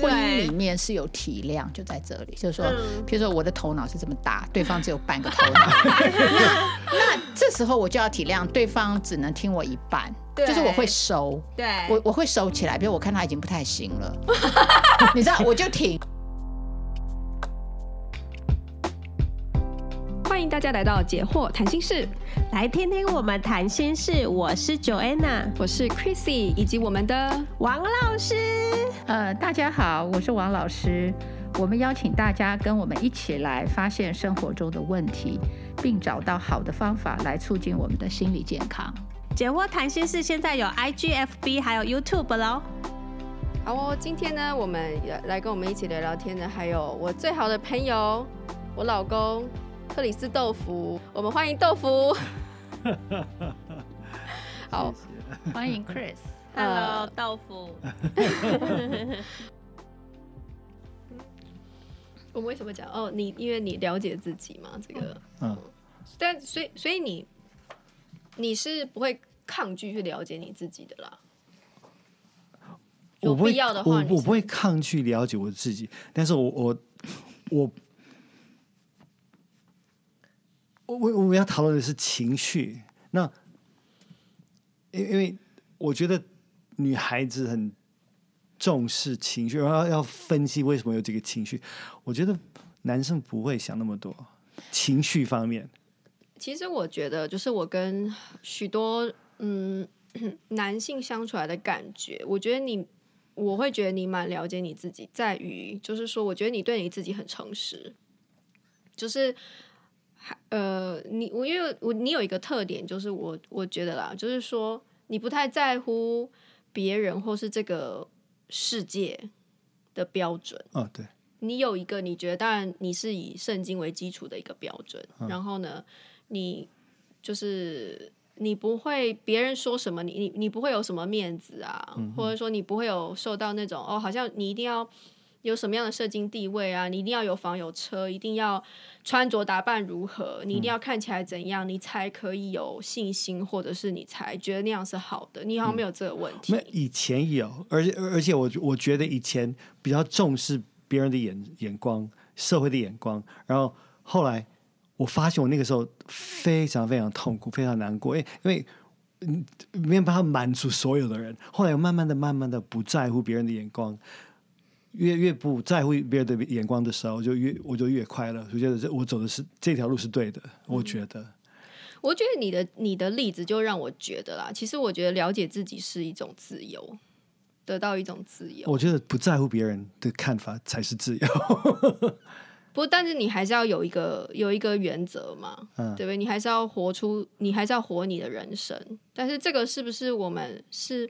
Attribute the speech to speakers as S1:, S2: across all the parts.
S1: 婚姻里面是有体谅，就在这里，就是说，比如说我的头脑是这么大，对方只有半个头脑，那 那这时候我就要体谅对方只能听我一半，就是我会收，
S2: 对，
S1: 我我会收起来，比如我看他已经不太行了，你知道，我就停。
S3: 欢迎大家来到解惑谈心室，
S2: 来听听我们谈心事。我是 Joanna，
S3: 我是 Chrissy，以及我们的
S2: 王老师。
S1: 呃，大家好，我是王老师。我们邀请大家跟我们一起来发现生活中的问题，并找到好的方法来促进我们的心理健康。
S2: 解惑谈心室现在有 IGFB 还有 YouTube 喽。
S3: 好哦，今天呢，我们来跟我们一起聊聊天的，还有我最好的朋友，我老公。克里斯豆腐，我们欢迎豆腐。好，
S1: 谢谢欢迎 Chris。
S2: Hello，豆腐。
S3: 我们为什么讲哦？你因为你了解自己嘛，这个
S1: 嗯，
S3: 但所以所以你你是不会抗拒去了解你自己的啦。有必要的话，
S4: 我我不会抗拒了解我自己，但是我我我。我我们要讨论的是情绪，那因因为我觉得女孩子很重视情绪，然后要分析为什么有这个情绪。我觉得男生不会想那么多情绪方面。
S3: 其实我觉得，就是我跟许多嗯 男性相处来的感觉，我觉得你我会觉得你蛮了解你自己，在于就是说，我觉得你对你自己很诚实，就是。呃，你我因为我你有一个特点，就是我我觉得啦，就是说你不太在乎别人或是这个世界的标准。
S4: 哦，对。
S3: 你有一个你觉得，当然你是以圣经为基础的一个标准，嗯、然后呢，你就是你不会别人说什么，你你你不会有什么面子啊，嗯、或者说你不会有受到那种哦，好像你一定要。有什么样的社经地位啊？你一定要有房有车，一定要穿着打扮如何？你一定要看起来怎样，你才可以有信心，或者是你才觉得那样是好的？你好像没有这个问题。
S4: 那、嗯、以前有，而且而且我我觉得以前比较重视别人的眼眼光，社会的眼光。然后后来我发现，我那个时候非常非常痛苦，非常难过，因为因为嗯没有办法满足所有的人。后来我慢慢的、慢慢的不在乎别人的眼光。越越不在乎别人的眼光的时候，就越我就越快乐。我觉得这我走的是这条路是对的。我觉得，嗯、
S3: 我觉得你的你的例子就让我觉得啦，其实我觉得了解自己是一种自由，得到一种自由。
S4: 我觉得不在乎别人的看法才是自由。
S3: 不过，但是你还是要有一个有一个原则嘛，嗯、对不对？你还是要活出，你还是要活你的人生。但是这个是不是我们是？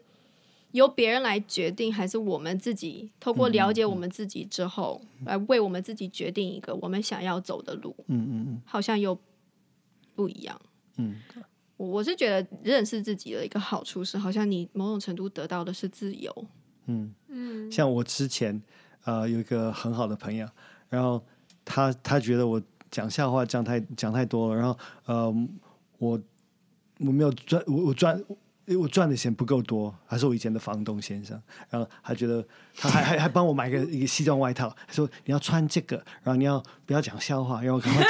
S3: 由别人来决定，还是我们自己透过了解我们自己之后，嗯嗯、来为我们自己决定一个我们想要走的路？嗯嗯嗯，好像又不一样。嗯，我我是觉得认识自己的一个好处是，好像你某种程度得到的是自由。
S4: 嗯嗯，像我之前呃有一个很好的朋友，然后他他觉得我讲笑话讲太讲太多了，然后呃我我没有专我我赚。因为我赚的钱不够多，还是我以前的房东先生，然后他觉得他还还还帮我买个一个西装外套，他说你要穿这个，然后你要 不要讲笑话，然后赶快，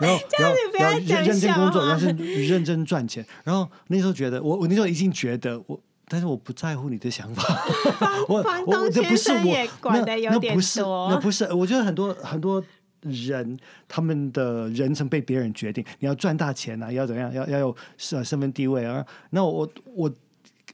S4: 然后然后然后认认真工作，然后是认真赚钱，然后那时候觉得我我那时候已经觉得我，但是我不在乎你的想法，我我这不是我那那不是那不是，我觉得很多很多。人他们的人生被别人决定，你要赚大钱啊，要怎么样，要要有身身份地位啊。那我我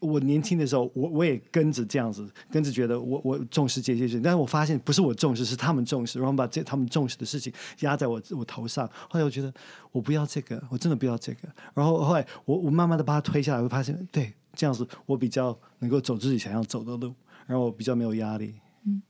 S4: 我年轻的时候，我我也跟着这样子，跟着觉得我我重视这些事情，但是我发现不是我重视，是他们重视，然后把这他们重视的事情压在我我头上。后来我觉得我不要这个，我真的不要这个。然后后来我我慢慢的把它推下来，会发现对这样子我比较能够走自己想要走的路，然后我比较没有压力。嗯。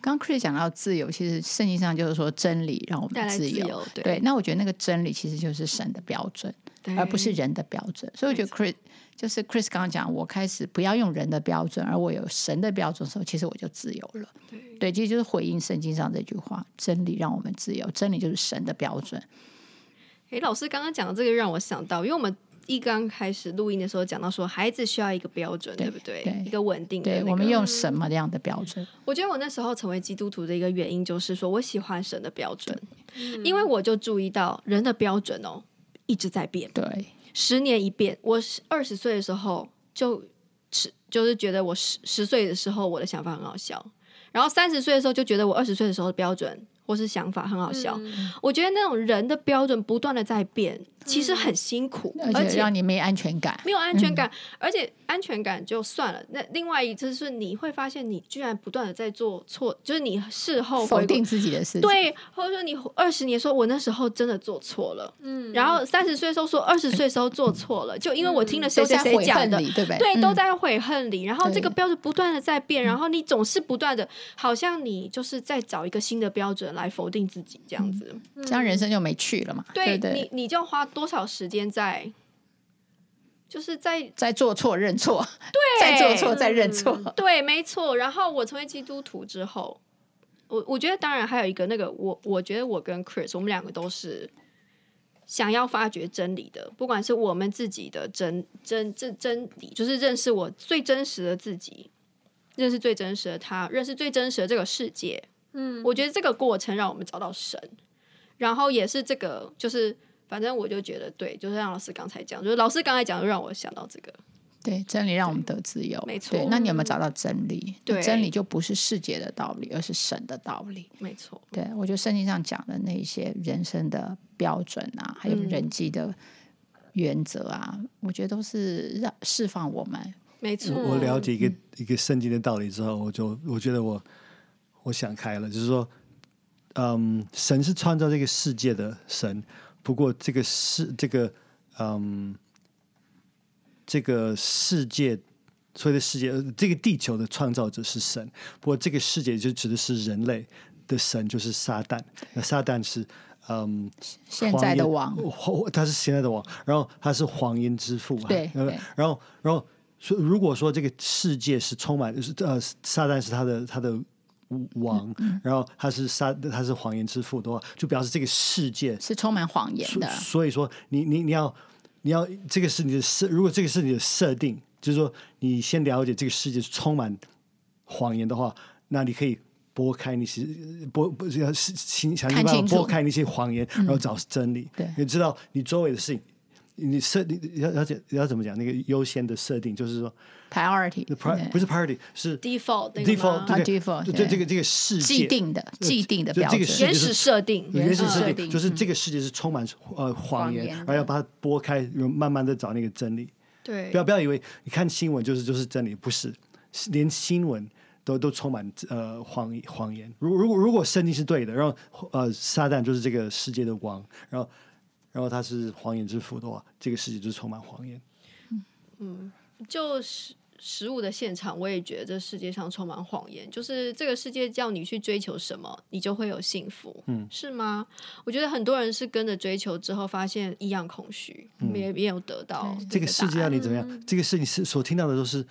S1: 刚刚 Chris 讲到自由，其实圣经上就是说真理让我们自由。自由对，对，那我觉得那个真理其实就是神的标准，对而不是人的标准。所以我觉得 Chris 就是 Chris 刚刚讲，我开始不要用人的标准，而我有神的标准的时候，其实我就自由了。对，对，其实就是回应圣经上这句话：真理让我们自由，真理就是神的标准。
S3: 诶，老师刚刚讲的这个让我想到，因为我们一刚开始录音的时候讲到说，孩子需要一个标准，对，对不对？对，一个稳定的、那个。
S1: 对，我们用什么样的标准？
S3: 我觉得我那时候成为基督徒的一个原因，就是说我喜欢神的标准，因为我就注意到人的标准哦一直在变，
S1: 对，
S3: 十年一变。我二十岁的时候就就是觉得我十十岁的时候我的想法很好笑，然后三十岁的时候就觉得我二十岁的时候的标准。或是想法很好笑，嗯，我觉得那种人的标准不断的在变，其实很辛苦，
S1: 嗯，而且让你没安全感，
S3: 没有安全感，嗯，而且安全感就算了。那另外一次是你会发现，你居然不断的在做错，就是你事后
S1: 否定自己的事情，
S3: 对，或者说你二十年说，我那时候真的做错了，嗯，然后三十岁的时候说二十岁的时候做错了，嗯，就因为我听了谁谁谁讲的，
S1: 对不对？
S3: 对，都在悔恨里，然后这个标准不断的在变，然后你总是不断的，好像你就是在找一个新的标准。来否定自己，这样子，
S1: 嗯、这样人生就没趣了嘛？
S3: 对，
S1: 对
S3: 你，你就花多少时间在，就是在
S1: 在做错认错，
S3: 对，
S1: 在做错再认错，
S3: 嗯，对，没错。然后我成为基督徒之后，我我觉得当然还有一个那个，我我觉得我跟 Chris，我们两个都是想要发掘真理的，不管是我们自己的真真真真理，就是认识我最真实的自己，认识最真实的他，认识最真实的这个世界。嗯，我觉得这个过程让我们找到神，然后也是这个，就是反正我就觉得对，就是像老师刚才讲，就是老师刚才讲，就让我想到这个，
S1: 对，真理让我们得自由，
S3: 没错。
S1: 那你有没有找到真理？对，真理就不是世界的道理，而是神的道理，
S3: 没错。
S1: 对，我觉得圣经上讲的那些人生的标准啊，还有人际的原则啊，嗯、我觉得都是让释放我们，
S3: 没错。
S4: 我了解一个、嗯、一个圣经的道理之后，我就我觉得我。我想开了，就是说，嗯，神是创造这个世界的神，不过这个世这个嗯，这个世界所谓的世界，这个地球的创造者是神，不过这个世界就指的是人类的神，就是撒旦。那撒旦是嗯，
S1: 现在的王，
S4: 他是现在的王，然后他是谎言之父，
S1: 对，对，
S4: 然后然后说，如果说这个世界是充满，就是呃，撒旦是他的他的。王，然后他是撒，他是谎言之父的话，就表示这个世界
S1: 是充满谎言的。
S4: 所以说你，你你你要你要这个是你的设，如果这个是你的设定，就是说你先了解这个世界是充满谎言的话，那你可以拨开那些拨不要想想办法拨开那些谎言，然后找真理。
S1: 对，
S4: 你知道你周围的事情。你设你要要怎要怎么讲？那个优先的设定就是说
S1: ，priority，
S4: 不是 priority，是
S3: default，default，
S4: 对
S1: default，
S4: 对。这个这个世界
S1: 既定的既定的标准，
S3: 原始设定，
S4: 原始设定就是这个世界是充满呃谎言，然后要把它拨开，慢慢的找那个真理。
S3: 对，
S4: 不要不要以为你看新闻就是就是真理，不是，连新闻都都充满呃谎谎言。如如果如果圣经是对的，然后呃撒旦就是这个世界的王，然后。然后他是谎言之父的话，这个世界就是充满谎言。
S3: 嗯，就是食物的现场，我也觉得这世界上充满谎言。就是这个世界叫你去追求什么，你就会有幸福，嗯，是吗？我觉得很多人是跟着追求之后，发现一样空虚，没、嗯、没有得到这。
S4: 这个世界让你怎么样？
S3: 嗯、
S4: 这个是你是所听到的都是，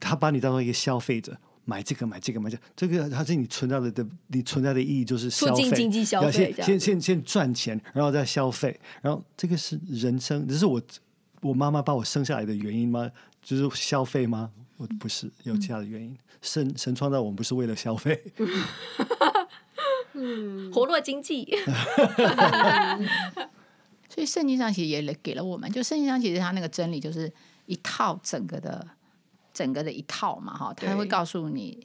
S4: 他把你当做一个消费者。买这个买这个买这个，这个它是你存在的的，你存在的意义就是消
S3: 费，经济消费，
S4: 先先先先赚钱，然后再消费，然后这个是人生，这是我我妈妈把我生下来的原因吗？就是消费吗？我不是，有其他的原因。神神创造我们不是为了消费，
S3: 嗯，活络经济。
S1: 所以圣经上其实也给了我们，就圣经上其实它那个真理就是一套整个的。整个的一套嘛，哈，他会告诉你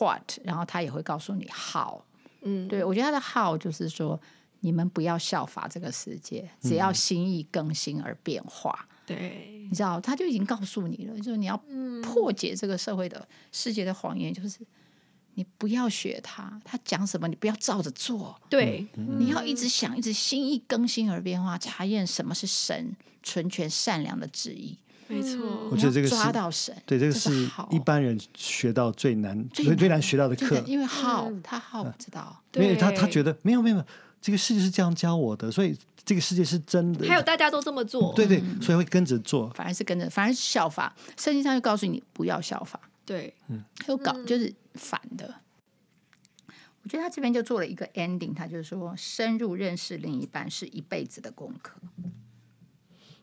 S1: what，然后他也会告诉你 how，嗯，对，我觉得他的 how 就是说，你们不要效法这个世界，只要心意更新而变化，
S3: 对，
S1: 你知道，他就已经告诉你了，就是你要破解这个社会的世界的谎言，就是你不要学他，他讲什么你不要照着做，
S3: 对，
S1: 你要一直想，一直心意更新而变化，查验什么是神纯全善良的旨意。
S3: 没错，
S4: 我觉得这个是
S1: 抓到神，
S4: 对，这个是一般人学到最难、最难最难学到的课。
S1: 因为 how 他不知道，
S4: 因为他他觉得没有没有，这个世界是这样教我的，所以这个世界是真的。
S3: 还有大家都这么做，
S4: 对对，所以会跟着做，
S1: 反而是跟着，反而是效法。圣经上就告诉你不要效法，
S3: 对，
S1: 嗯，又搞就是反的。我觉得他这边就做了一个 ending，他就是说，深入认识另一半是一辈子的功课。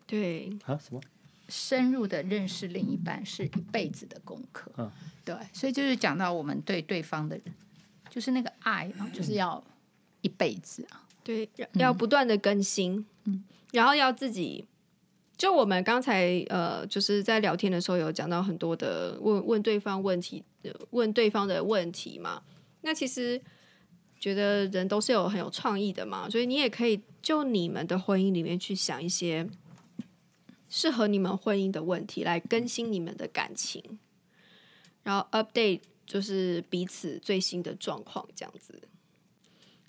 S3: 对
S4: 啊，什么？
S1: 深入的认识另一半是一辈子的功课。嗯，对，所以就是讲到我们对对方的，就是那个爱啊，就是要一辈子啊。
S3: 对，要不断的更新。嗯，然后要自己，就我们刚才呃，就是在聊天的时候有讲到很多的问问对方问题，问对方的问题嘛。那其实觉得人都是有很有创意的嘛，所以你也可以就你们的婚姻里面去想一些。适合你们婚姻的问题来更新你们的感情，然后 update 就是彼此最新的状况这样子。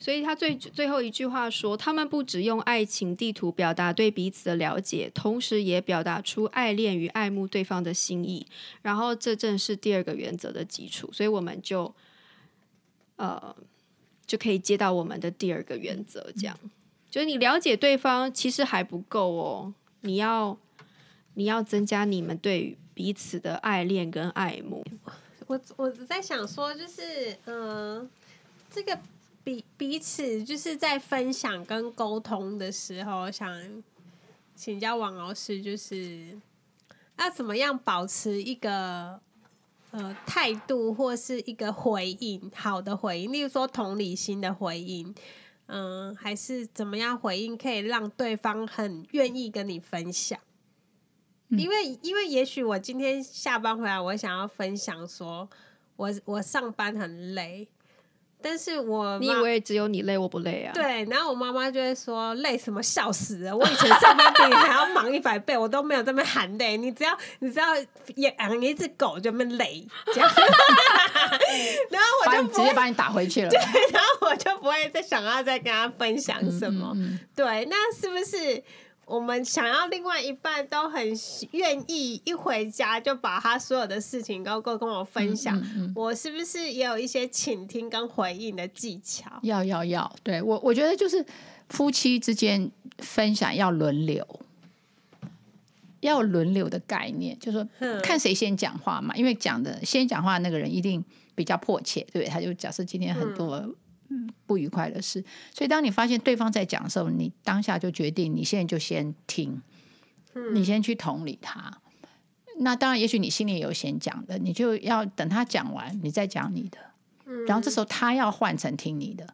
S3: 所以他最最后一句话说，他们不只用爱情地图表达对彼此的了解，同时也表达出爱恋与爱慕对方的心意。然后这正是第二个原则的基础。所以我们就呃就可以接到我们的第二个原则，这样就是你了解对方其实还不够哦，你要。你要增加你们对彼此的爱恋跟爱慕。
S5: 我我在想说，就是嗯、这个彼彼此就是在分享跟沟通的时候，想请教王老师，就是要怎么样保持一个呃态度，或是一个回应，好的回应，例如说同理心的回应，嗯、呃，还是怎么样回应，可以让对方很愿意跟你分享。因为，因为也许我今天下班回来，我想要分享说，我我上班很累，但是我
S3: 你以为只有你累，我不累啊？
S5: 对，然后我妈妈就会说，累什么，笑死了！我以前上班比你还要忙一百倍，我都没有这么喊累。你只要你只要养一只狗就那么累，这样，然后我就
S1: 直接把你打回去了。
S5: 对，然后我就不会再想要再跟他分享什么。嗯嗯嗯对，那是不是？我们想要另外一半都很愿意一回家就把他所有的事情都跟跟我分享，嗯嗯嗯，我是不是也有一些倾听跟回应的技巧？
S1: 要要要，对，我我觉得就是夫妻之间分享要轮流，要轮流的概念，就是说看谁先讲话嘛，因为讲的先讲话的那个人一定比较迫切，对，他就假设今天很多。嗯。不愉快的事，所以当你发现对方在讲的时候，你当下就决定，你现在就先听，你先去同理他。那当然，也许你心里有先讲的，你就要等他讲完，你再讲你的。然后这时候他要换成听你的，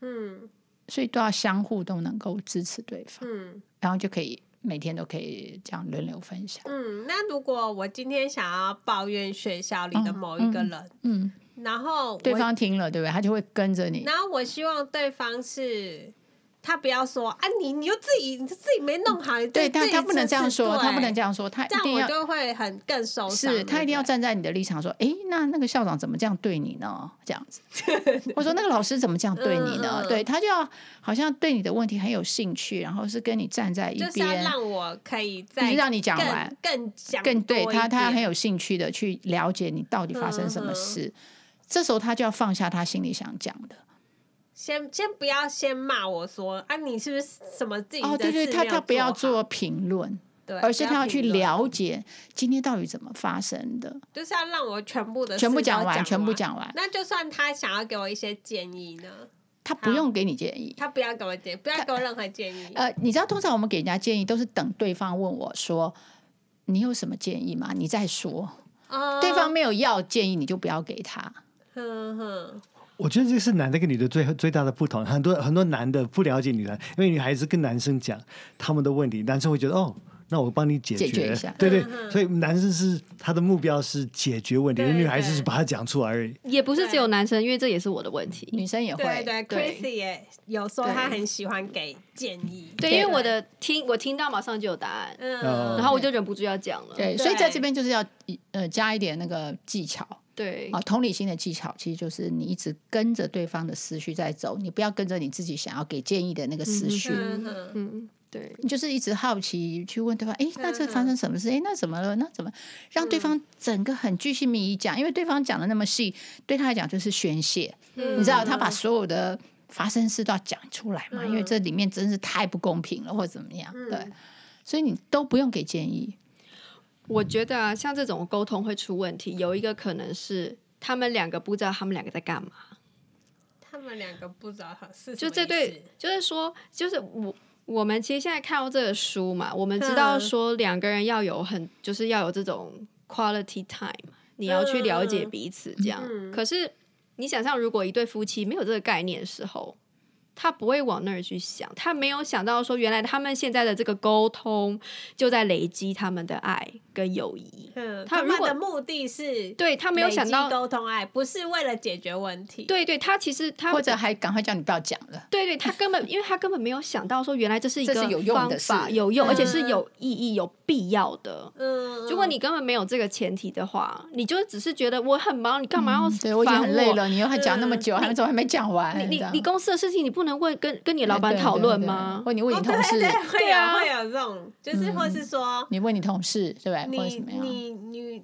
S1: 嗯，所以都要相互都能够支持对方，嗯，然后就可以每天都可以这样轮流分享。
S5: 嗯，那如果我今天想要抱怨学校里的某一个人，嗯。嗯然后
S1: 对方听了，对不对？他就会跟着你。
S5: 然后我希望对方是，他不要说啊，你你又自己你自己没弄好。
S1: 对，他他不能这样说，他不能这样说，他一定要
S5: 这样我就会很更受伤。
S1: 是他一定要站在你的立场说，哎，那那个校长怎么这样对你呢？这样子，我说那个老师怎么这样对你呢？嗯、对他就要好像对你的问题很有兴趣，然后是跟你站在一边，
S5: 就是要让我可以再
S1: 让你讲完，
S5: 更讲
S1: 更对他，他很有兴趣的去了解你到底发生什么事。嗯这时候他就要放下他心里想讲的，
S5: 先先不要先骂我说啊，你是不是什么自己
S1: 哦？对对，他他不要做评论，对，而是他要去了解今天到底怎么发生的，
S5: 就是要让我全部的
S1: 全部讲完，全部讲完。
S5: 那就算他想要给我一些建议呢？
S1: 他不用给你建议，
S5: 他不要给我建议，不要给我任何建议。
S1: 呃，你知道，通常我们给人家建议都是等对方问我说你有什么建议吗？你再说。哦，对方没有要建议，你就不要给他。
S5: 哼哼，
S4: 我觉得这是男的跟女的最最大的不同。很多很多男的不了解女的，因为女孩子跟男生讲他们的问题，男生会觉得哦，那我帮你解决，
S1: 解决一下。
S4: 对对，所以男生是他的目标是解决问题，对对对，女孩子是把它讲出来而已。
S3: 也不是只有男生，因为这也是我的问题，
S1: 女生也会。
S5: 对对，对，Chrissy 也有说他很喜欢给建议。
S3: 对，因为我的听我听到马上就有答案，嗯，然后我就忍不住要讲了。
S1: 对，所以在这边就是要呃加一点那个技巧。
S3: 对
S1: 啊，同理心的技巧其实就是你一直跟着对方的思绪在走，你不要跟着你自己想要给建议的那个思绪。
S3: 嗯嗯，对，
S1: 你就是一直好奇去问对方，哎，那这发生什么事？哎，那怎么了？那怎么让对方整个很巨细靡遗讲？因为对方讲的那么细，对他来讲就是宣泄。嗯、你知道，他把所有的发生事都要讲出来嘛？嗯、因为这里面真是太不公平了，或者怎么样？对，所以你都不用给建议。
S3: 我觉得啊，像这种沟通会出问题，有一个可能是他们两个不知道他们两个在干嘛。
S5: 他们两个不知道他是
S3: 就这对，就是说，就是我我们其实现在看到这个书嘛，我们知道说两个人要有很就是要有这种 quality time，你要去了解彼此这样。嗯、可是你想象，如果一对夫妻没有这个概念的时候。他不会往那儿去想，他没有想到说，原来他们现在的这个沟通就在累积他们的爱跟友谊。
S5: 嗯，他们的目的是
S3: 对他没有想到
S5: 沟通爱，不是为了解决问题。
S3: 对对，他其实他
S1: 或者还赶快叫你不要讲了。
S3: 对对，他根本因为他根本没有想到说，原来这是一个
S1: 有用的
S3: 方法，有用，而且是有意义、有必要的。嗯，如果你根本没有这个前提的话，你就只是觉得我很忙，你干嘛要？
S1: 对我已经很累了，你又还讲那么久，还怎么还没讲完？
S3: 你你你公司的事情，你不。不能问跟跟你老板讨论吗？
S1: 或你问你同事，
S5: 对啊，会有这种，就是或是说，
S1: 你问你同事，对不对？
S5: 你你你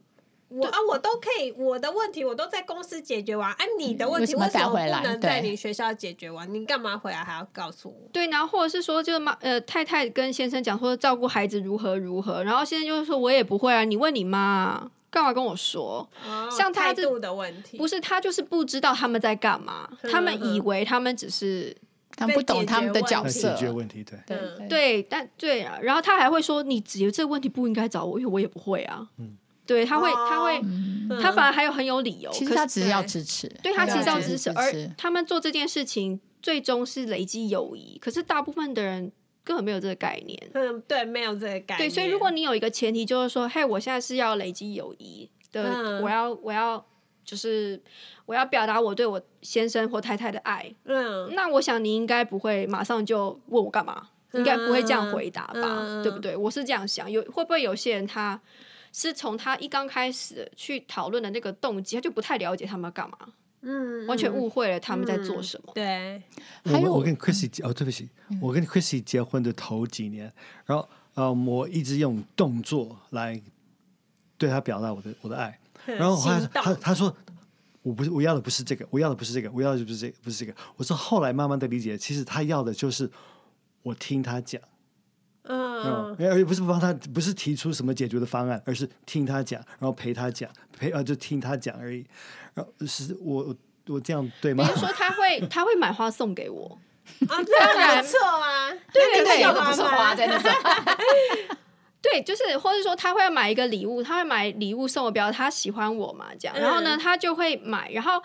S5: 我啊，我都可以，我的问题我都在公司解决完，啊，你的问题为什么不能在你学校解决完？你干嘛回来还要告诉我？
S3: 对，然后或者是说，就妈呃太太跟先生讲说照顾孩子如何如何，然后先生就是说我也不会啊，你问你妈。干嘛跟我说？像他这
S5: 的问题，
S3: 不是他就是不知道他们在干嘛，他们以为他们只是
S1: 他们不懂他们的角色，
S4: 解决问题，对
S3: 对对，但对啊，然后他还会说，你只有这个问题不应该找我，因为我也不会啊。嗯，对，他会他会他反而还有很有理由，
S1: 其实他只是要支持，
S3: 对他其实要支持，而他们做这件事情最终是累积友谊，可是大部分的人。根本没有这个概念。
S5: 嗯，对，没有这个概念。
S3: 对，所以如果你有一个前提，就是说，嘿，我现在是要累积友谊的，嗯、我要，我要，就是我要表达我对我先生或太太的爱。嗯，那我想你应该不会马上就问我干嘛，应该不会这样回答吧？嗯、对不对？我是这样想。有会不会有些人他是从他一刚开始去讨论的那个动机，他就不太了解他们要干嘛？嗯，完全误会了他们在做什么。
S5: 对，
S4: 我我跟 Chrissy 哦，对不起，我跟 Chrissy 结婚的头几年，然后呃，我一直用动作来对他表达我的我的爱，然后后来他他说我不是我要的不是这个，我要的不是这个，我要的不是这个，不是这个。我说后来慢慢的理解，其实他要的就是我听他讲。嗯，而且不是帮他，不是提出什么解决的方案，而是听他讲，然后陪他讲，陪呃就听他讲而已。然后是我我这样对吗？
S3: 比如说他会他会买花送给我
S5: 啊，当然错啊，
S3: 对对对，要的不是花在那种。对，就是或者说他会买一个礼物，他会买礼物送我，表示他喜欢我嘛，这样。然后呢，他就会买，然后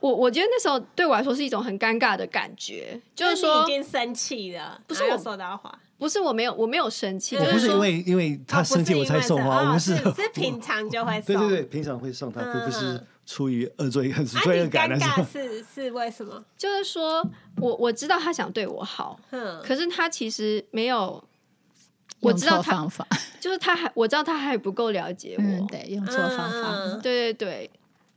S3: 我我觉得那时候对我来说是一种很尴尬的感觉，就是说
S5: 已经生气了，不是我收到花。
S3: 不是我没有，我没有生气。
S4: 不是因为因为他生气我才送花，我们是
S5: 是平常就会送。
S4: 对对对，平常会送他，不是出于恶作很罪恶感的。
S5: 尴尬是是为什么？
S3: 就是说我我知道他想对我好，可是他其实没有。我知道他就是他还我知道他还不够了解我，
S1: 对，用错方法。
S3: 对对对，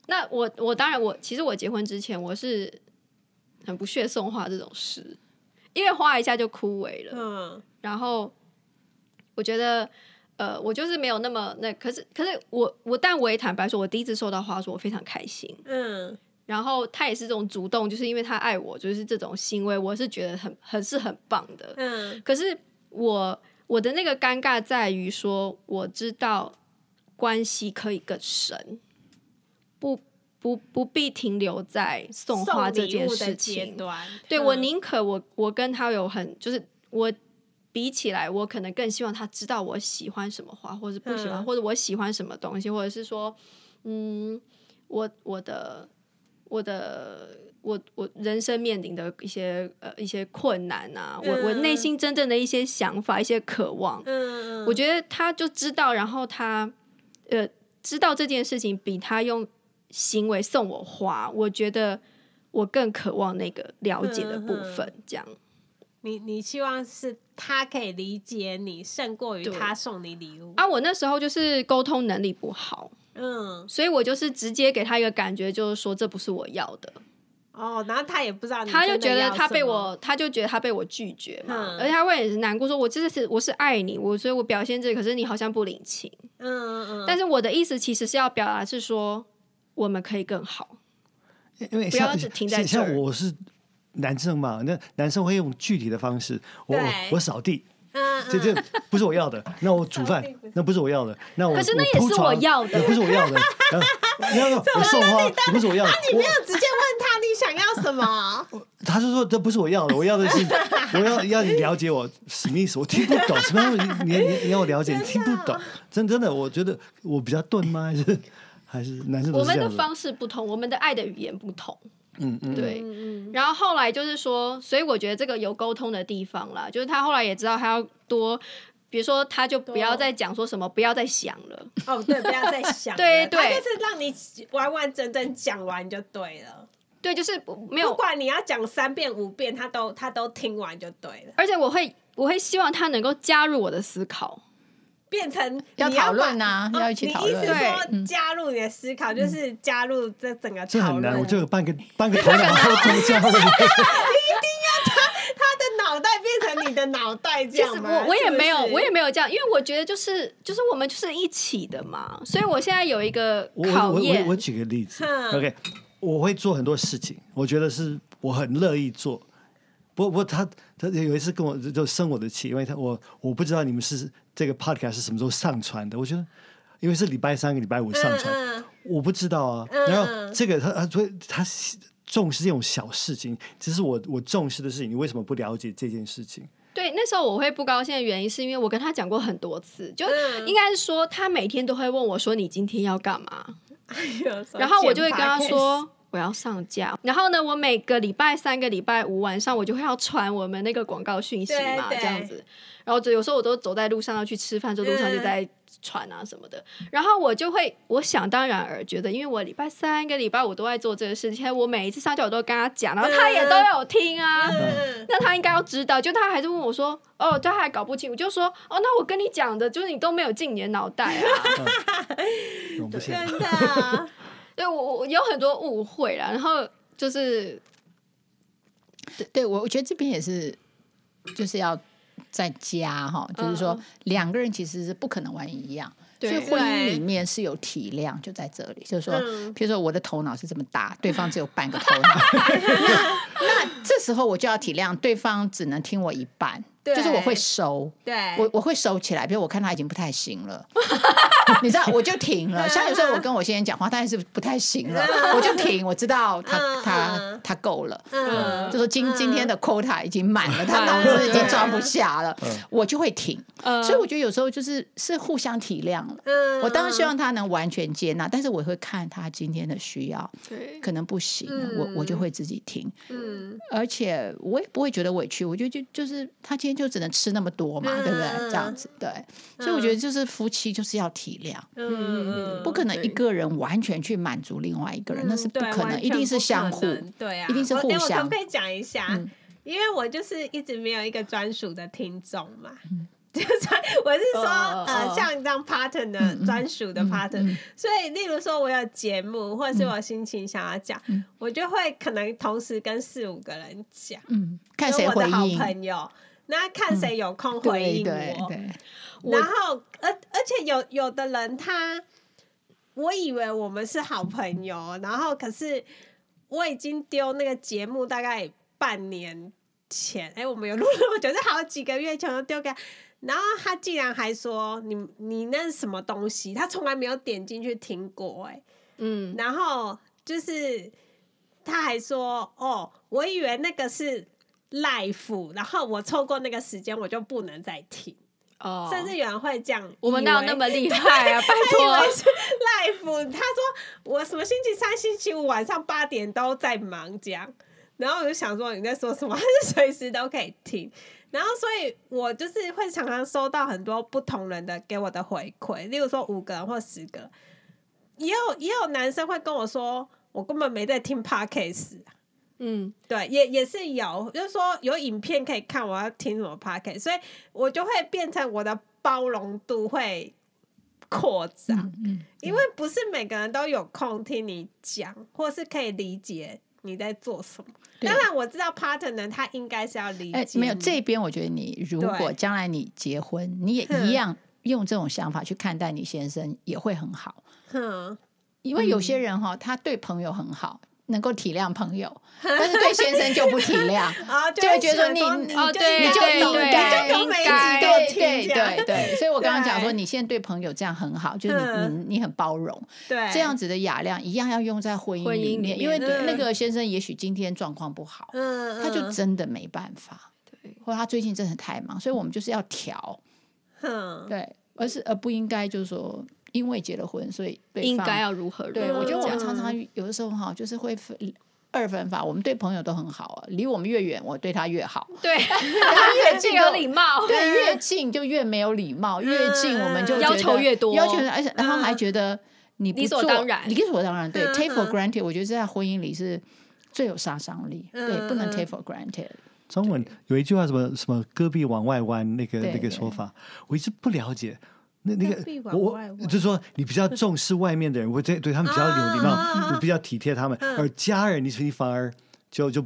S3: 那我我当然我其实我结婚之前我是很不屑送花这种事。因为花一下就枯萎了，嗯，然后我觉得，呃，我就是没有那么那，可是，可是我我，但我也坦白说，我第一次收到花，说我非常开心，嗯，然后他也是这种主动，就是因为他爱我，就是这种行为，我是觉得很很是很棒的，嗯，可是我我的那个尴尬在于说，我知道关系可以更深，不。不不必停留在送花这件事情。对，我宁可我我跟他有很就是我比起来，我可能更希望他知道我喜欢什么花，或者不喜欢，嗯、或者我喜欢什么东西，或者是说，嗯，我我的我的我我人生面临的一些呃一些困难啊，嗯、我我内心真正的一些想法，一些渴望，嗯，我觉得他就知道，然后他呃知道这件事情比他用。行为送我花，我觉得我更渴望那个了解的部分。这样，
S5: 你你希望是他可以理解你，胜过于他送你礼物。
S3: 啊，我那时候就是沟通能力不好，嗯，所以我就是直接给他一个感觉，就是说这不是我要的。
S5: 哦，然后他也不知道，
S3: 他就觉得他被我，他就觉得他被我拒绝嘛，嗯、而且他会也是难过，说我真的是我是爱你，我所以我表现这个，可是你好像不领情。嗯嗯嗯。但是我的意思其实是要表达是说。我们可以更好，
S4: 因为像像我是男生嘛，那男生会用具体的方式，我我扫地，这这不是我要的。那我煮饭，那不是我要的。那我
S3: 可是那也是我要的，
S4: 不是我要的。你要我送花，不是我要的。
S5: 你没有直接问他你想要什么？
S4: 他是说这不是我要的，我要的是我要要你了解我什么意思？我听不懂什么？你你你要我了解，你听不懂，真真的，我觉得我比较钝吗？还是还是男生？
S3: 我们的方式不同，我们的爱的语言不同。嗯嗯，对。然后后来就是说，所以我觉得这个有沟通的地方啦，就是他后来也知道他要多。比如说，他就不要再讲说什么，不要再想了。
S5: 哦，对，不要再想了。
S3: 对 对，
S5: 他就是让你完完整整讲完就对了。
S3: 对，就是没有，
S5: 不管你要讲三遍五遍，他都他都听完就对了。
S3: 而且我会我会希望他能够加入我的思考，
S5: 变成
S1: 要讨论啊，要一起讨论。
S5: 你意思说加入你的思考，就是加入这整个讨论。
S4: 这很难，我就有半个半个 头脑都加入。
S5: 脑袋变成你的脑袋这样吗？
S3: 我我也没有，我也没有这样，因为我觉得就是就是我们就是一起的嘛，所以我现在有一个考验。
S4: 我我我举个例子，OK，我会做很多事情，我觉得是我很乐意做。不不过他他有一次跟我就生我的气，因为他我我不知道你们是这个 podcast 是什么时候上传的，我觉得因为是礼拜三跟礼拜五上传，嗯嗯我不知道啊。然后这个他他所以他。重视这种小事情，其实我我重视的事情，你为什么不了解这件事情？
S3: 对，那时候我会不高兴的原因，是因为我跟他讲过很多次，就应该是说他每天都会问我说：“你今天要干嘛？”然后我就会跟他说：“我要上架。”然后呢，我每个礼拜三个礼拜五晚上，我就会要传我们那个广告讯息嘛，这样子。然后有时候我都走在路上要去吃饭，就路上就在。传啊什么的，然后我就会，我想当然而觉得，因为我礼拜三跟礼拜五都在做这个事情，我每一次上架我都跟他讲，然后他也都有听啊，嗯、那他应该要知道，就他还是问我说，哦，他还搞不清，我就说，哦，那我跟你讲的，就是你都没有进你的脑袋啊，
S5: 嗯、真的，
S3: 对我我有很多误会了，然后就是，
S1: 对，我我觉得这边也是，就是要。在家哈，就是说两个人其实是不可能完全一样，所以婚姻里面是有体谅，就在这里，就是说，譬如说我的头脑是这么大，对方只有半个头脑，那那这时候我就要体谅对方只能听我一半。就是我会收，
S5: 对，
S1: 我我会收起来。比如我看他已经不太行了，你知道，我就停了。像有时候我跟我先生讲话，他也是不太行了，我就停。我知道他他他够了，就说今今天的 quota 已经满了，他脑子已经装不下了，我就会停。所以我觉得有时候就是是互相体谅了。我当然希望他能完全接纳，但是我会看他今天的需要，可能不行，我我就会自己停。而且我也不会觉得委屈，我觉得就就是他今天。就只能吃那么多嘛，对不对？这样子，对。所以我觉得就是夫妻就是要体谅，嗯，不可能一个人完全去满足另外一个人，那是不可能，一定是相互，
S5: 对啊，
S1: 一定是互相。
S5: 我可以讲一下，因为我就是一直没有一个专属的听众嘛，就是，我是说，呃，像这样 partner 的专属的 partner，所以例如说我有节目，或者是我心情想要讲，我就会可能同时跟四五个人讲，嗯，
S1: 看谁回
S5: 应。那看谁有空回应我，嗯、然后而而且有有的人他，我以为我们是好朋友，然后可是我已经丢那个节目大概半年前，哎，我们有录那么久，是好几个月前都丢给他，然后他竟然还说你你那是什么东西？他从来没有点进去听过，哎，嗯，然后就是他还说哦，我以为那个是。life，然后我错过那个时间，我就不能再听。哦，oh, 甚至有人会这样，
S3: 我们哪有那么厉害啊？拜托，
S5: 是 life，他说我什么星期三、星期五晚上八点都在忙这样，然后我就想说你在说什么？他是随时都可以听。然后，所以我就是会常常收到很多不同人的给我的回馈，例如说五个人或十个，也有也有男生会跟我说，我根本没在听 podcast。嗯，对，也也是有，就是说有影片可以看，我要听什么 podcast，所以我就会变成我的包容度会扩张，嗯嗯、因为不是每个人都有空听你讲，或是可以理解你在做什么。对当然我知道 partner 他应该是要理解、欸，
S1: 没有这边，我觉得你如果将来你结婚，你也一样用这种想法去看待你先生，也会很好。嗯，因为有些人哈，他对朋友很好。能够体谅朋友，但是对先生就不体谅，
S5: 啊，
S1: 就会觉得说你
S3: 哦，对，
S1: 你就应该
S3: 应该，
S1: 对对对对。所以我刚刚讲说，你现在对朋友这样很好，就是你你你很包容，
S5: 对，
S1: 这样子的雅量一样要用在婚姻里面，因为那个先生也许今天状况不好，嗯，他就真的没办法，对，或者他最近真的太忙，所以我们就是要调，嗯，对，而是而不应该就是说。因为结了婚，所以
S3: 应该要如何？
S1: 对，我觉得我们常常有的时候哈，就是会分二分法。我们对朋友都很好啊，离我们越远，我对他越好。
S3: 对，越近有礼貌。
S1: 对，越近就越没有礼貌。越近我们就
S3: 要求越多，
S1: 要求而且然后还觉得你不做，
S3: 理所当然，
S1: 理所当然。对，take for granted，我觉得在婚姻里是最有杀伤力。对，不能 take for granted。
S4: 中文有一句话，什么什么戈壁往外弯，那个那个说法，我一直不了解。那那个我我就是说，你比较 重视外面的人，我对对他们比较有礼貌，我比较体贴他们，而家人你你反而就就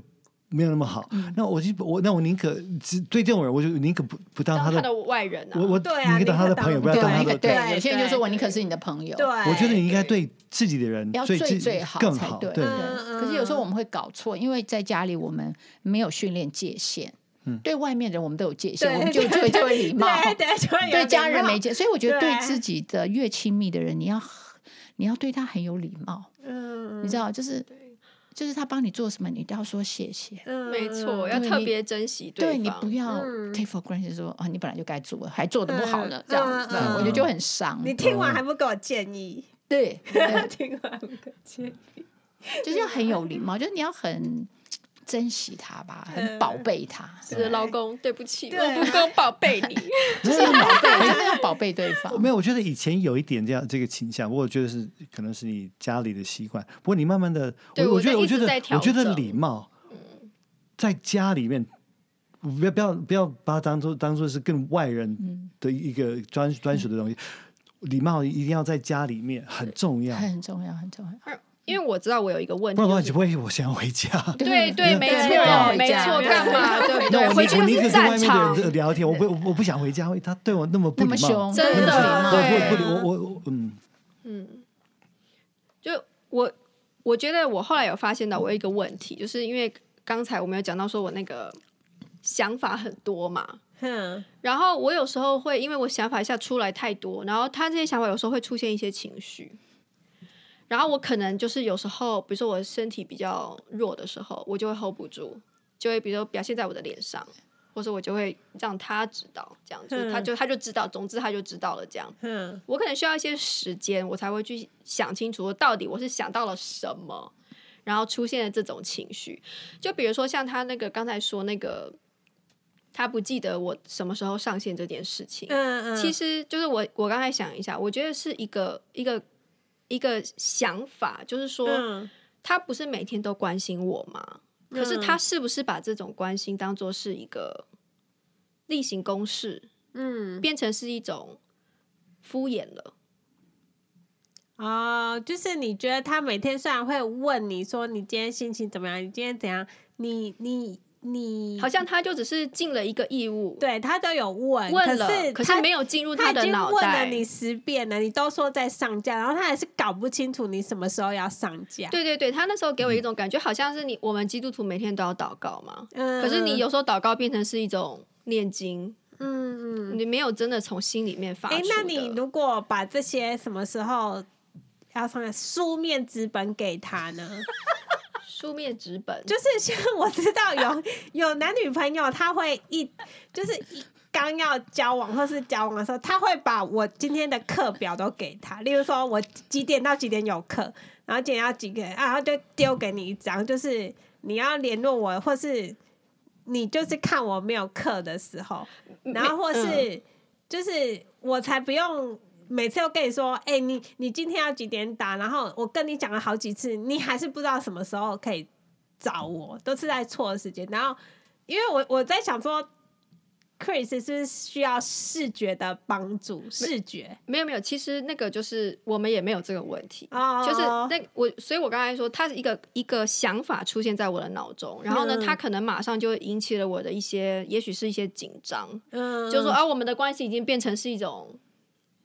S4: 没有那么好。那我就我那我宁可只对这种人，我就宁可不不当他的外人。我我宁可当他的朋友，不要当他的
S1: 对。有些人就说我宁可是你的朋友。
S5: 对，
S4: 我觉得你应该对自己的人
S1: 要最最好
S4: 更好。
S1: 对对。可是有时候我们会搞错，因为在家里我们没有训练界限。对外面人我们都有界限，我们就就会就会礼貌。对家人没界，所以我觉得对自己的越亲密的人，你要你要对他很有礼貌。嗯，你知道，就是就是他帮你做什么，你都要说谢谢。
S3: 嗯，没错，要特别珍惜对。
S1: 对，你不要 take for granted，说啊，你本来就该做，还做的不好呢，这样，我觉得就很伤。
S5: 你听完还不给我建议？
S1: 对，
S5: 听完不给我建议，
S1: 就是要很有礼貌，就是你要很。珍惜他吧，很宝贝他。
S3: 是老公，对不起，我不够宝贝你，
S1: 就是要宝贝，真的要宝贝对方。
S4: 没有，我觉得以前有一点这样这个倾向，不过我觉得是可能是你家里的习惯。不过你慢慢的，我我觉得我觉得我觉得礼貌，在家里面，不要不要不要把它当做当做是更外人的一个专专属的东西。礼貌一定要在家里面很重要，
S1: 很重要，很重要。
S3: 因为我知道我有一个问题，
S4: 不然不会，我想要回家。
S3: 对对，没错，没错，干嘛？对对，回去是战场。
S4: 聊天，我不，我不想回家，因为他对我那么不礼貌，
S3: 真的，
S4: 对，不，我我嗯
S3: 嗯，就我我觉得我后来有发现到我有一个问题，就是因为刚才我们有讲到说我那个想法很多嘛，嗯，然后我有时候会因为我想法一下出来太多，然后他这些想法有时候会出现一些情绪。然后我可能就是有时候，比如说我身体比较弱的时候，我就会 hold 不住，就会比如说表现在我的脸上，或者我就会让他知道，这样子，他就他就知道，总之他就知道了这样。嗯，我可能需要一些时间，我才会去想清楚，到底我是想到了什么，然后出现了这种情绪。就比如说像他那个刚才说那个，他不记得我什么时候上线这件事情。嗯嗯，其实就是我我刚才想一下，我觉得是一个一个。一个想法就是说，嗯、他不是每天都关心我吗？嗯、可是他是不是把这种关心当做是一个例行公事？嗯，变成是一种敷衍了。
S5: 哦，就是你觉得他每天虽然会问你说你今天心情怎么样，你今天怎样，你你。你
S3: 好像他就只是尽了一个义务，
S5: 对他都有问，
S3: 问了，可是可是没有进入他的脑袋。他已经问了你
S5: 十遍了，你都说在上架，然后他还是搞不清楚你什么时候要上架。
S3: 对对对，他那时候给我一种感觉，好像是你我们基督徒每天都要祷告嘛，嗯，可是你有时候祷告变成是一种念经，嗯嗯，你没有真的从心里面发出。哎，
S5: 那你如果把这些什么时候要上书面纸本给他呢？
S3: 书面纸本
S5: 就是像 我知道有有男女朋友，他会一就是一刚要交往或是交往的时候，他会把我今天的课表都给他。例如说，我几点到几点有课，然后今天要几个人，然后就丢给你一张，就是你要联络我，或是你就是看我没有课的时候，然后或是就是我才不用。每次都跟你说，哎、欸，你你今天要几点打？然后我跟你讲了好几次，你还是不知道什么时候可以找我，都是在错的时间。然后，因为我我在想说，Chris 是不是需要视觉的帮助？视觉
S3: 没有没有，其实那个就是我们也没有这个问题，oh. 就是那我，所以我刚才说，他是一个一个想法出现在我的脑中，然后呢，他可能马上就会引起了我的一些，也许是一些紧张，嗯，就是说啊，我们的关系已经变成是一种。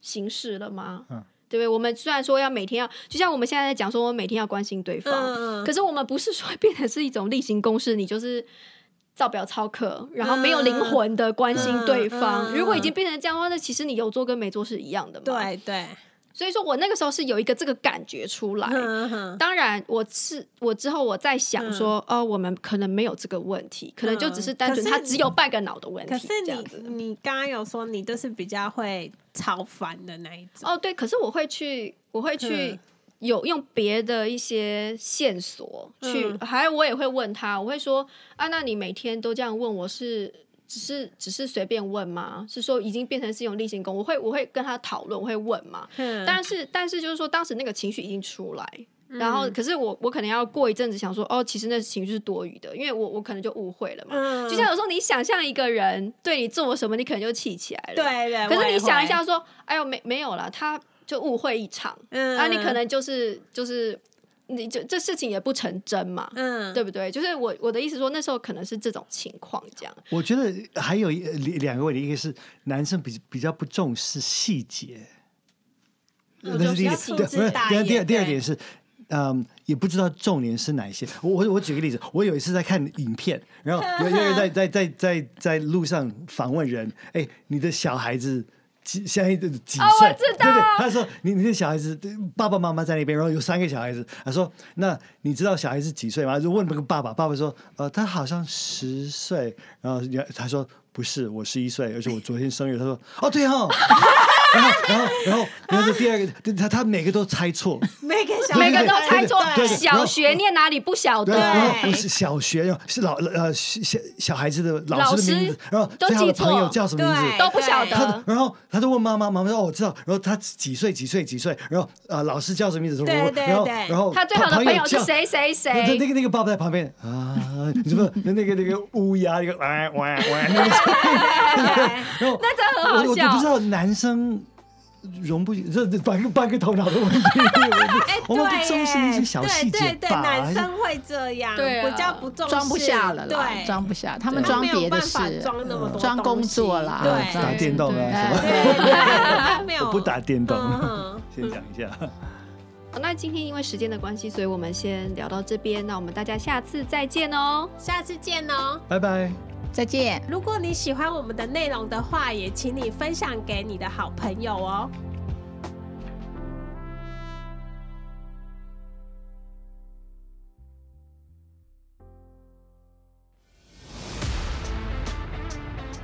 S3: 形式了吗？嗯，对不对？我们虽然说要每天要，就像我们现在在讲说，我们每天要关心对方，
S5: 嗯、
S3: 可是我们不是说变成是一种例行公事，你就是照表操课，然后没有灵魂的关心对方。
S5: 嗯嗯、
S3: 如果已经变成这样的话，那其实你有做跟没做是一样的嘛。
S5: 对对。
S3: 所以说我那个时候是有一个这个感觉出来。
S5: 嗯、
S3: 当然，我是我之后我在想说，嗯、哦，我们可能没有这个问题，可能就只是单纯他只有半个脑的问题。
S5: 可是你你刚刚有说你都是比较会超凡的那一种。
S3: 哦，对，可是我会去，我会去有用别的一些线索去，嗯、还有我也会问他，我会说啊，那你每天都这样问我是？只是只是随便问吗？是说已经变成是一种例行公，我会我会跟他讨论，我会问嘛。
S5: 嗯、
S3: 但是但是就是说，当时那个情绪已经出来，嗯、然后可是我我可能要过一阵子想说，哦，其实那情绪是多余的，因为我我可能就误会了嘛。
S5: 嗯、
S3: 就像有时候你想象一个人对你做什么，你可能就气起来了。
S5: 对对。
S3: 可是你想一下说，哎呦，没没有了，他就误会一场。嗯。啊，你可能就是就是。你就这事情也不成真嘛，
S5: 嗯，
S3: 对不对？就是我我的意思说，那时候可能是这种情况这样。
S4: 我觉得还有一两个问题，一个是男生比比较不重视细节，
S5: 那是第一点。不是，
S4: 第二第二第二点是，嗯，也不知道重点是哪一些。我我我举个例子，我有一次在看影片，然后有有人在在在在在路上访问人，哎，你的小孩子。几现在几岁？
S3: 哦、我知道。
S4: 对对，他说你你的小孩子爸爸妈妈在那边，然后有三个小孩子。他说那你知道小孩子几岁吗？就问那个爸爸，爸爸说呃他好像十岁。然后他说不是，我十一岁，而且我昨天生日。他说哦对哦。然后，然后，然后，然后第二个，他他每个都猜错，
S5: 每个小
S3: 每个都猜错。小学念哪里不晓得？
S4: 不是小学，是老呃小小孩子的老师的名字，然后
S3: 都记错，
S4: 朋友叫什么名字
S3: 都不晓得。
S4: 然后他就问妈妈，妈妈说：“哦，我知道。”然后他几岁？几岁？几岁？然后啊，老师叫什么名字？
S5: 对对对。
S4: 然后，然后
S3: 他最好的朋友是谁？谁？谁？
S4: 那个那个爸爸在旁边啊，你说那个那个乌鸦，那个哇哇哇，那个。然后
S3: 那真很好笑。
S4: 我不知道男生。容不这这半个半个头脑的问题，我们不重视那些小细节
S5: 对对对，男生会这样，比较不重视，
S1: 装不下了，
S5: 对，
S1: 装不下，他们装别的事，
S5: 装那么多，
S1: 装工作啦，
S5: 对，
S4: 打电动啊什么，我不打电动，先讲一下。
S3: 那今天因为时间的关系，所以我们先聊到这边，那我们大家下次再见哦，
S5: 下次见哦，
S4: 拜拜。
S1: 再见！
S5: 如果你喜欢我们的内容的话，也请你分享给你的好朋友哦。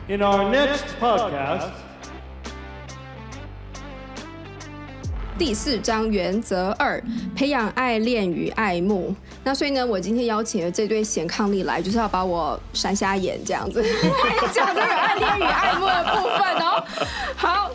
S4: In our next podcast，
S3: 第四章原则二：培养爱恋与爱慕。那所以呢，我今天邀请了这对显伉俪来，就是要把我闪瞎眼这样子，讲这个爱恋与爱慕的部分哦。好。